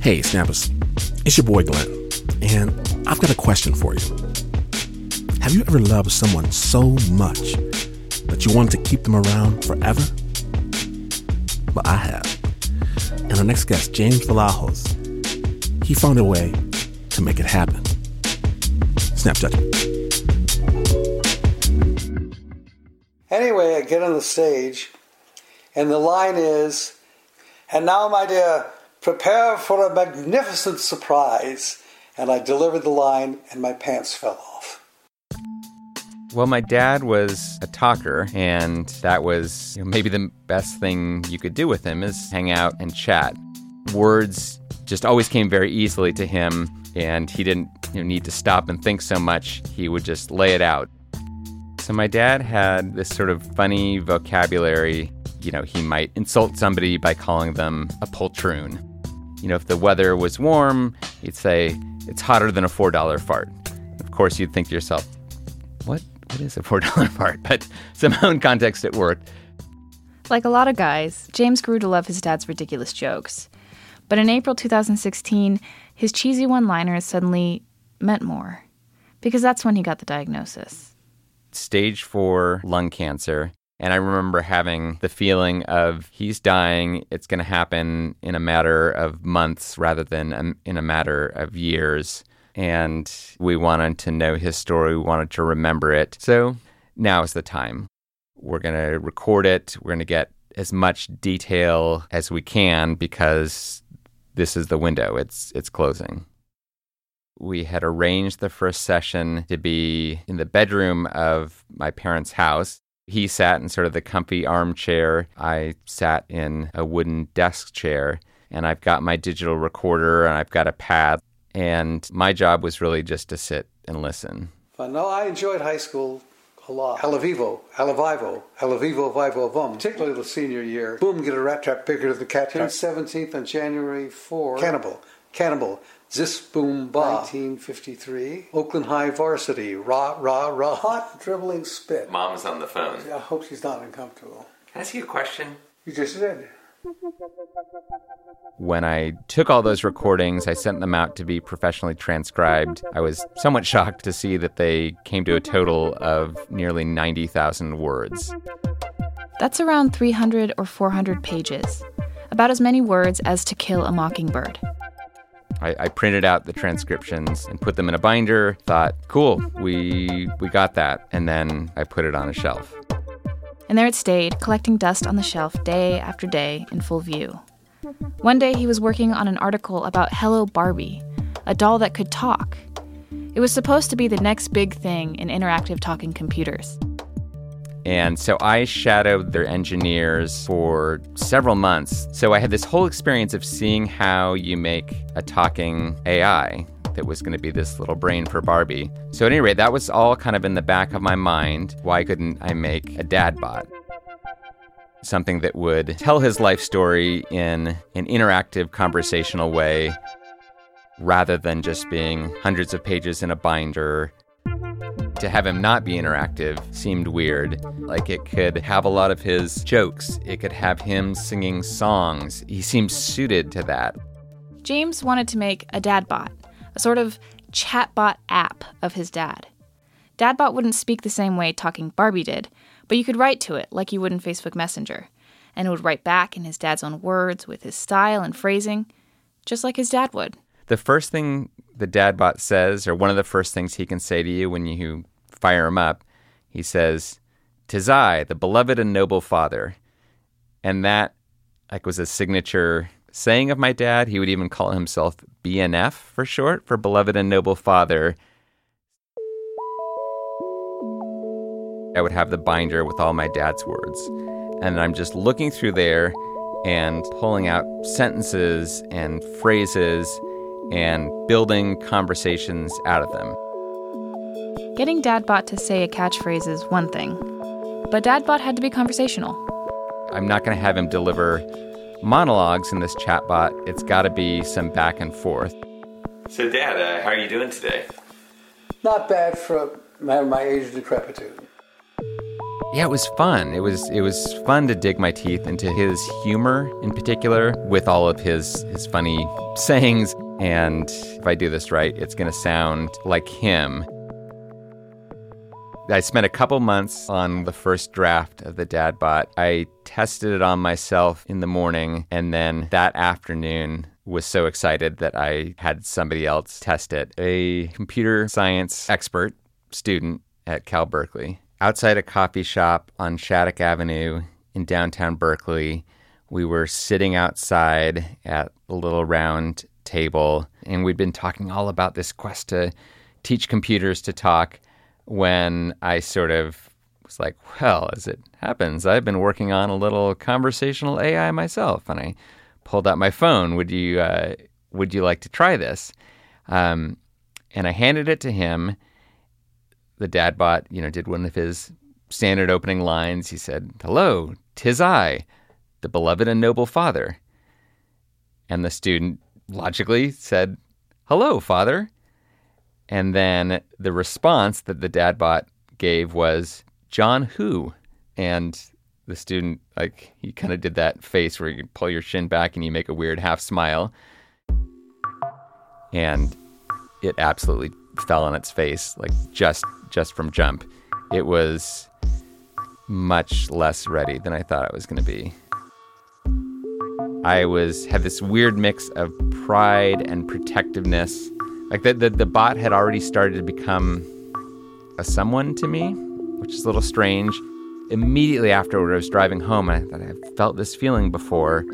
Hey, Snappers. It's your boy Glenn, and I've got a question for you. Have you ever loved someone so much that you wanted to keep them around forever? Well, I have. And our next guest, James Vlahos, he found a way to make it happen. Snap judgment. Anyway, I get on the stage, and the line is, and now, my dear, prepare for a magnificent surprise. And I delivered the line, and my pants fell off. Well, my dad was a talker, and that was you know, maybe the best thing you could do with him is hang out and chat. Words just always came very easily to him, and he didn't you know, need to stop and think so much. He would just lay it out. So my dad had this sort of funny vocabulary. You know, he might insult somebody by calling them a poltroon. You know, if the weather was warm, you'd say, it's hotter than a $4 fart. Of course, you'd think to yourself, what, what is a $4 fart? But somehow in context, it worked. Like a lot of guys, James grew to love his dad's ridiculous jokes. But in April 2016, his cheesy one liners suddenly meant more. Because that's when he got the diagnosis. Stage four lung cancer. And I remember having the feeling of he's dying. It's going to happen in a matter of months rather than um, in a matter of years. And we wanted to know his story. We wanted to remember it. So now is the time. We're going to record it. We're going to get as much detail as we can because this is the window. It's it's closing. We had arranged the first session to be in the bedroom of my parents' house. He sat in sort of the comfy armchair. I sat in a wooden desk chair, and I've got my digital recorder and I've got a pad. And my job was really just to sit and listen. But no, I enjoyed high school a lot. Alavivo, Alavivo, Alavivo, Vivo, Vum. Particularly the senior year. Boom, get a rat trap bigger than the cat trap. 17th on January 4. Cannibal, Cannibal. Zis Boom Ba. 1953. Oakland High Varsity. Rah, rah, rah. Hot dribbling spit. Mom's on the phone. I hope she's not uncomfortable. Can I ask you a question? You just did. When I took all those recordings, I sent them out to be professionally transcribed. I was somewhat shocked to see that they came to a total of nearly 90,000 words. That's around 300 or 400 pages, about as many words as To Kill a Mockingbird. I, I, printed out the transcriptions and put them in a binder. Thought, cool, we we got that, and then I put it on a shelf. And there it stayed, collecting dust on the shelf day after day in full view. One day he was working on an article about Hello Barbie, a doll that could talk. It was supposed to be the next big thing in interactive talking computers. And so I shadowed their engineers for several months. So I had this whole experience of seeing how you make a talking AI that was going to be this little brain for Barbie. So, at any rate, that was all kind of in the back of my mind. Why couldn't I make a dad bot? Something that would tell his life story in an interactive, conversational way rather than just being hundreds of pages in a binder to have him not be interactive seemed weird. Like it could have a lot of his jokes, it could have him singing songs. He seemed suited to that. James wanted to make a dadbot, a sort of chatbot app of his dad. Dadbot wouldn't speak the same way Talking Barbie did, but you could write to it like you would in Facebook Messenger, and it would write back in his dad's own words with his style and phrasing, just like his dad would. The first thing the Dadbot says, or one of the first things he can say to you when you fire him up, he says, "Tis I, the beloved and noble father," and that like was a signature saying of my dad. He would even call himself BNF for short, for beloved and noble father. I would have the binder with all my dad's words, and I'm just looking through there and pulling out sentences and phrases and building conversations out of them. Getting Dadbot to say a catchphrase is one thing, but Dadbot had to be conversational. I'm not going to have him deliver monologues in this chatbot. It's got to be some back and forth. So, Dad, uh, how are you doing today? Not bad for my, my age decrepitude. Yeah, it was fun. It was it was fun to dig my teeth into his humor in particular with all of his his funny sayings and if I do this right, it's going to sound like him. I spent a couple months on the first draft of the Dad Bot. I tested it on myself in the morning, and then that afternoon was so excited that I had somebody else test it. A computer science expert student at Cal Berkeley. Outside a coffee shop on Shattuck Avenue in downtown Berkeley, we were sitting outside at a little round table, and we'd been talking all about this quest to teach computers to talk when I sort of was like, well, as it happens, I've been working on a little conversational AI myself, and I pulled out my phone. Would you uh, would you like to try this? Um, and I handed it to him. The dad bot, you know, did one of his standard opening lines. He said, "Hello, tis I, the beloved and noble father." And the student logically said, "Hello, father." And then the response that the dad bot gave was, John who? And the student, like, he kind of did that face where you pull your shin back and you make a weird half smile. And it absolutely fell on its face, like just just from jump. It was much less ready than I thought it was going to be. I was had this weird mix of pride and protectiveness like the, the, the bot had already started to become a someone to me, which is a little strange. Immediately afterward, I was driving home and I thought I felt this feeling before.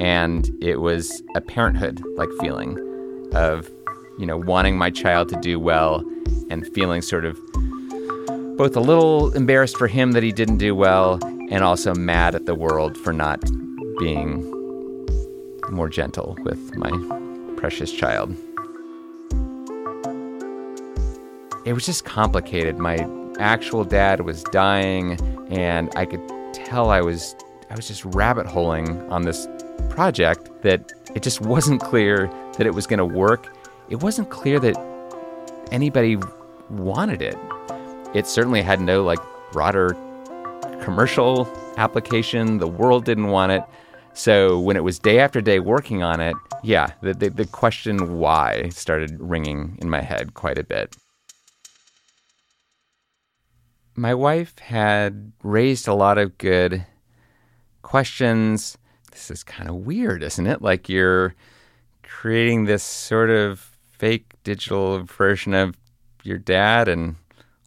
And it was a parenthood like feeling of, you know, wanting my child to do well and feeling sort of both a little embarrassed for him that he didn't do well and also mad at the world for not being more gentle with my precious child. it was just complicated. My actual dad was dying, and I could tell I was I was just rabbit holing on this project that it just wasn't clear that it was going to work. It wasn't clear that anybody wanted it. It certainly had no like broader commercial application. The world didn't want it. So when it was day after day working on it, yeah, the, the, the question why started ringing in my head quite a bit my wife had raised a lot of good questions. This is kind of weird, isn't it? Like you're creating this sort of fake digital version of your dad, and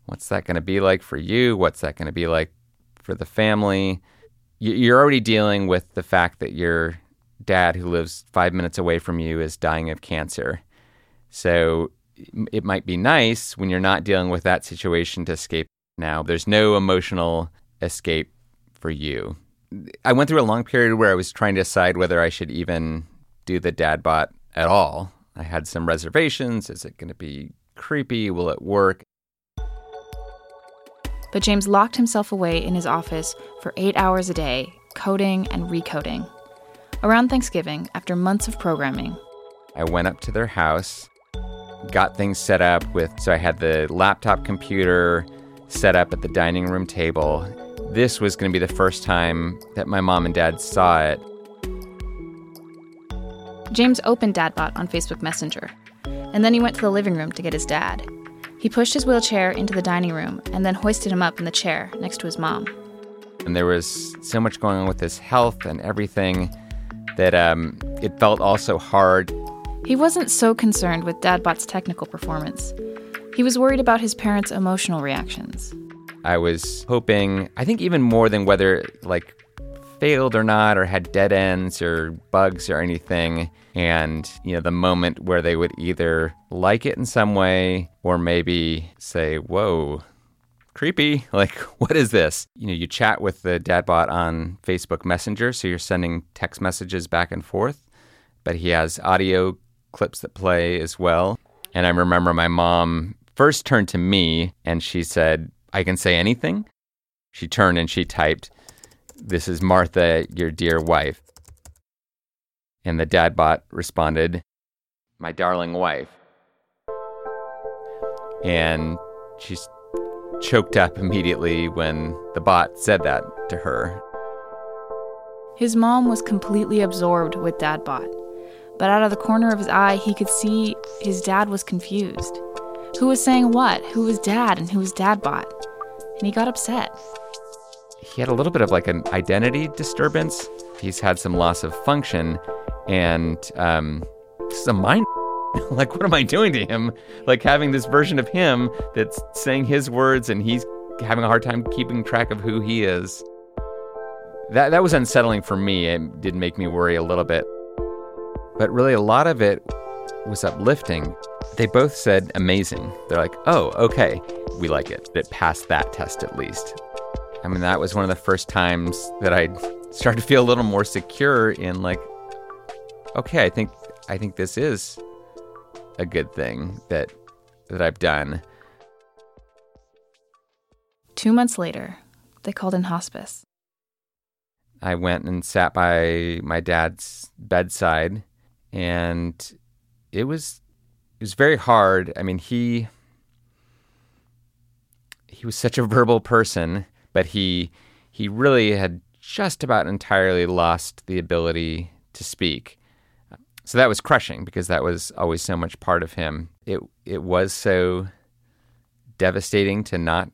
what's that going to be like for you? What's that going to be like for the family? You're already dealing with the fact that your dad, who lives five minutes away from you, is dying of cancer. So it might be nice when you're not dealing with that situation to escape now. There's no emotional escape for you. I went through a long period where I was trying to decide whether I should even do the dad bot at all. I had some reservations. Is it going to be creepy? Will it work? But James locked himself away in his office for eight hours a day, coding and recoding. Around Thanksgiving, after months of programming, I went up to their house, got things set up with, so I had the laptop computer, set up at the dining room table. This was going to be the first time that my mom and dad saw it. James opened Dadbot on Facebook Messenger, and then he went to the living room to get his dad. He pushed his wheelchair into the dining room and then hoisted him up in the chair next to his mom. And there was so much going on with his health and everything that um, it felt also hard. He wasn't so concerned with Dadbot's technical performance. He was worried about his parents' emotional reactions. I was hoping, I think even more than whether like failed or not or had dead ends or bugs or anything. And you know the moment where they would either like it in some way or maybe say whoa creepy. Like what is this? You know you chat with the dadbot on facebook messenger so you're sending text messages back and forth. But he has audio clips that play as well. And i remember my mom first turned to me and she said, I can say anything. She turned and she typed, This is Martha, your dear wife. And the dad bot responded, My darling wife. And she choked up immediately when the bot said that to her. His mom was completely absorbed with Dadbot, but out of the corner of his eye, he could see his dad was confused. Who was saying what? Who was dad and who was Dadbot? And he got upset. He had a little bit of like an identity disturbance. He's had some loss of function, and um, this is a mind. like, what am I doing to him? Like having this version of him that's saying his words, and he's having a hard time keeping track of who he is. That that was unsettling for me. It did make me worry a little bit. But really, a lot of it was uplifting. They both said amazing. They're like, oh, okay, we like it. It passed that test at least. I mean, that was one of the first times that I started to feel a little more secure in like, okay, I think I think this is a good thing that that I've done. Two months later, they called in hospice. I went and sat by my dad's bedside, and it was it was very hard. I mean, he he was such a verbal person, but he he really had just about entirely lost the ability to speak. So that was crushing because that was always so much part of him. It it was so devastating to not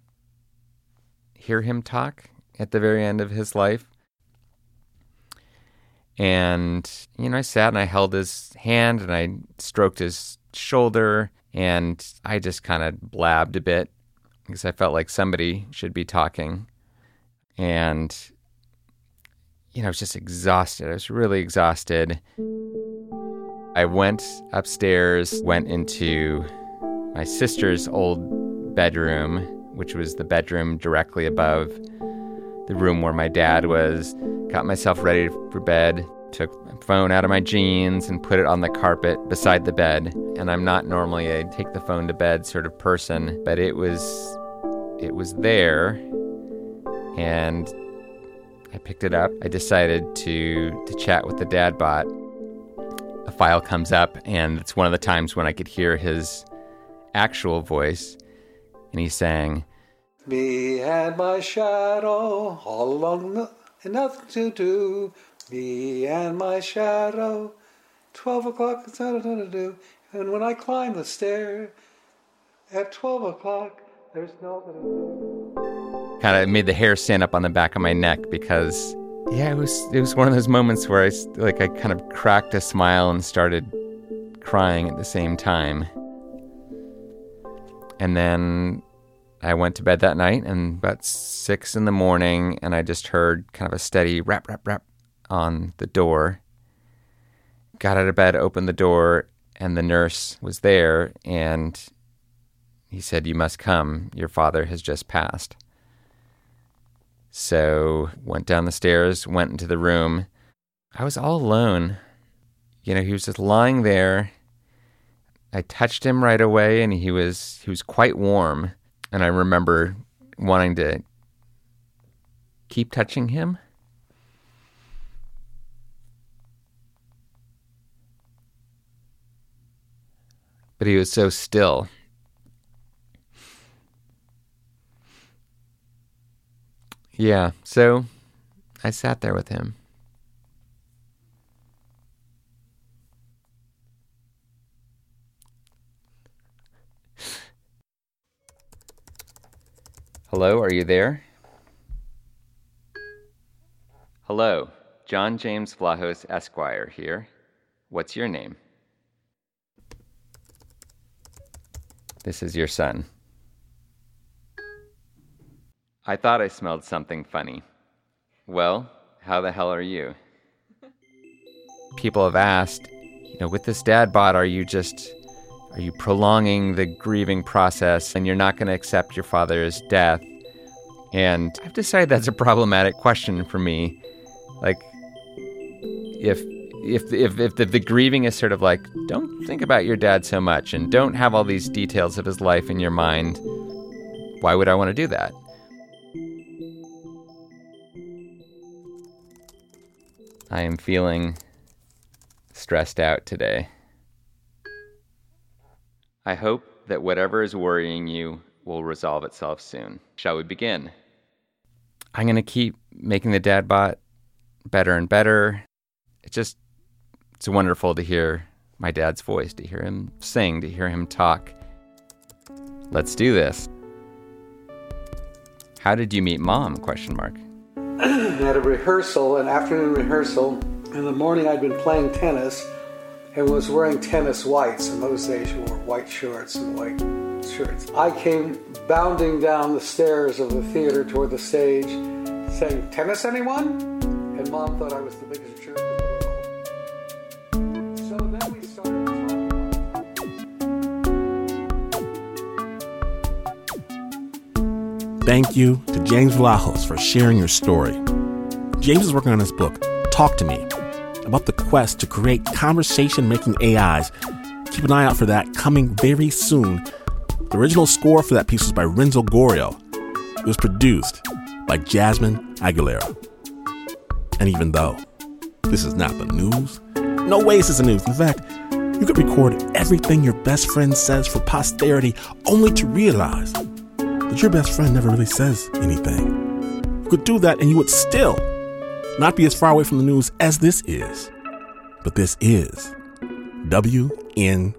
hear him talk at the very end of his life. And, you know, I sat and I held his hand and I stroked his shoulder and I just kind of blabbed a bit because I felt like somebody should be talking. And, you know, I was just exhausted. I was really exhausted. I went upstairs, went into my sister's old bedroom, which was the bedroom directly above the room where my dad was, got myself ready for bed, took my phone out of my jeans and put it on the carpet beside the bed. And I'm not normally a take the phone to bed sort of person, but it was it was there and I picked it up. I decided to to chat with the dad bot. A file comes up and it's one of the times when I could hear his actual voice and he sang, me and my shadow all along the, nothing to do. Me and my shadow, twelve o'clock, do. And when I climb the stair at twelve o'clock, there's nothing. Kind of made the hair stand up on the back of my neck because, yeah, it was it was one of those moments where I like I kind of cracked a smile and started crying at the same time. And then I went to bed that night and about six in the morning, and I just heard kind of a steady rap, rap, rap on the door. Got out of bed, opened the door, and the nurse was there, and he said, You must come. Your father has just passed. So went down the stairs, went into the room. I was all alone. You know, he was just lying there. I touched him right away and he was he was quite warm and I remember wanting to keep touching him. But he was so still. Yeah, so I sat there with him. Hello, are you there? Hello, John James Vlahos Esquire here. What's your name? This is your son. I thought I smelled something funny. Well, how the hell are you? People have asked, you know, with this dad bot, are you just are you prolonging the grieving process and you're not going to accept your father's death? And I've decided that's a problematic question for me. Like, if if if if the, the, grieving is sort of like, don't think about your dad so much and don't have all these details of his life in your mind, why would I want to do that? I am feeling stressed out today. I hope that whatever is worrying you will resolve itself soon. Shall we begin? I'm going to keep making the dad bot better and better. It just, it's wonderful to hear my dad's voice, to hear him sing, to hear him talk. Let's do this. How did you meet mom? Question mark. at a rehearsal, an afternoon rehearsal. In the morning, I'd been playing tennis and was wearing tennis whites. In those days, you wore white shorts and white shirts. I came bounding down the stairs of the theater toward the stage saying, Tennis, anyone? And mom thought I was the biggest Thank you to James Vlahos for sharing your story. James is working on his book, Talk to Me, about the quest to create conversation making AIs. Keep an eye out for that coming very soon. The original score for that piece was by Renzo Gorrio. It was produced by Jazmin Aguilera. And even though this is not the news, no way this is this the news. In fact, you could record everything your best friend says for posterity only to realize that your best friend never really says anything. You could do that and you would still not be as far away from the news as this is. But this is WNYC.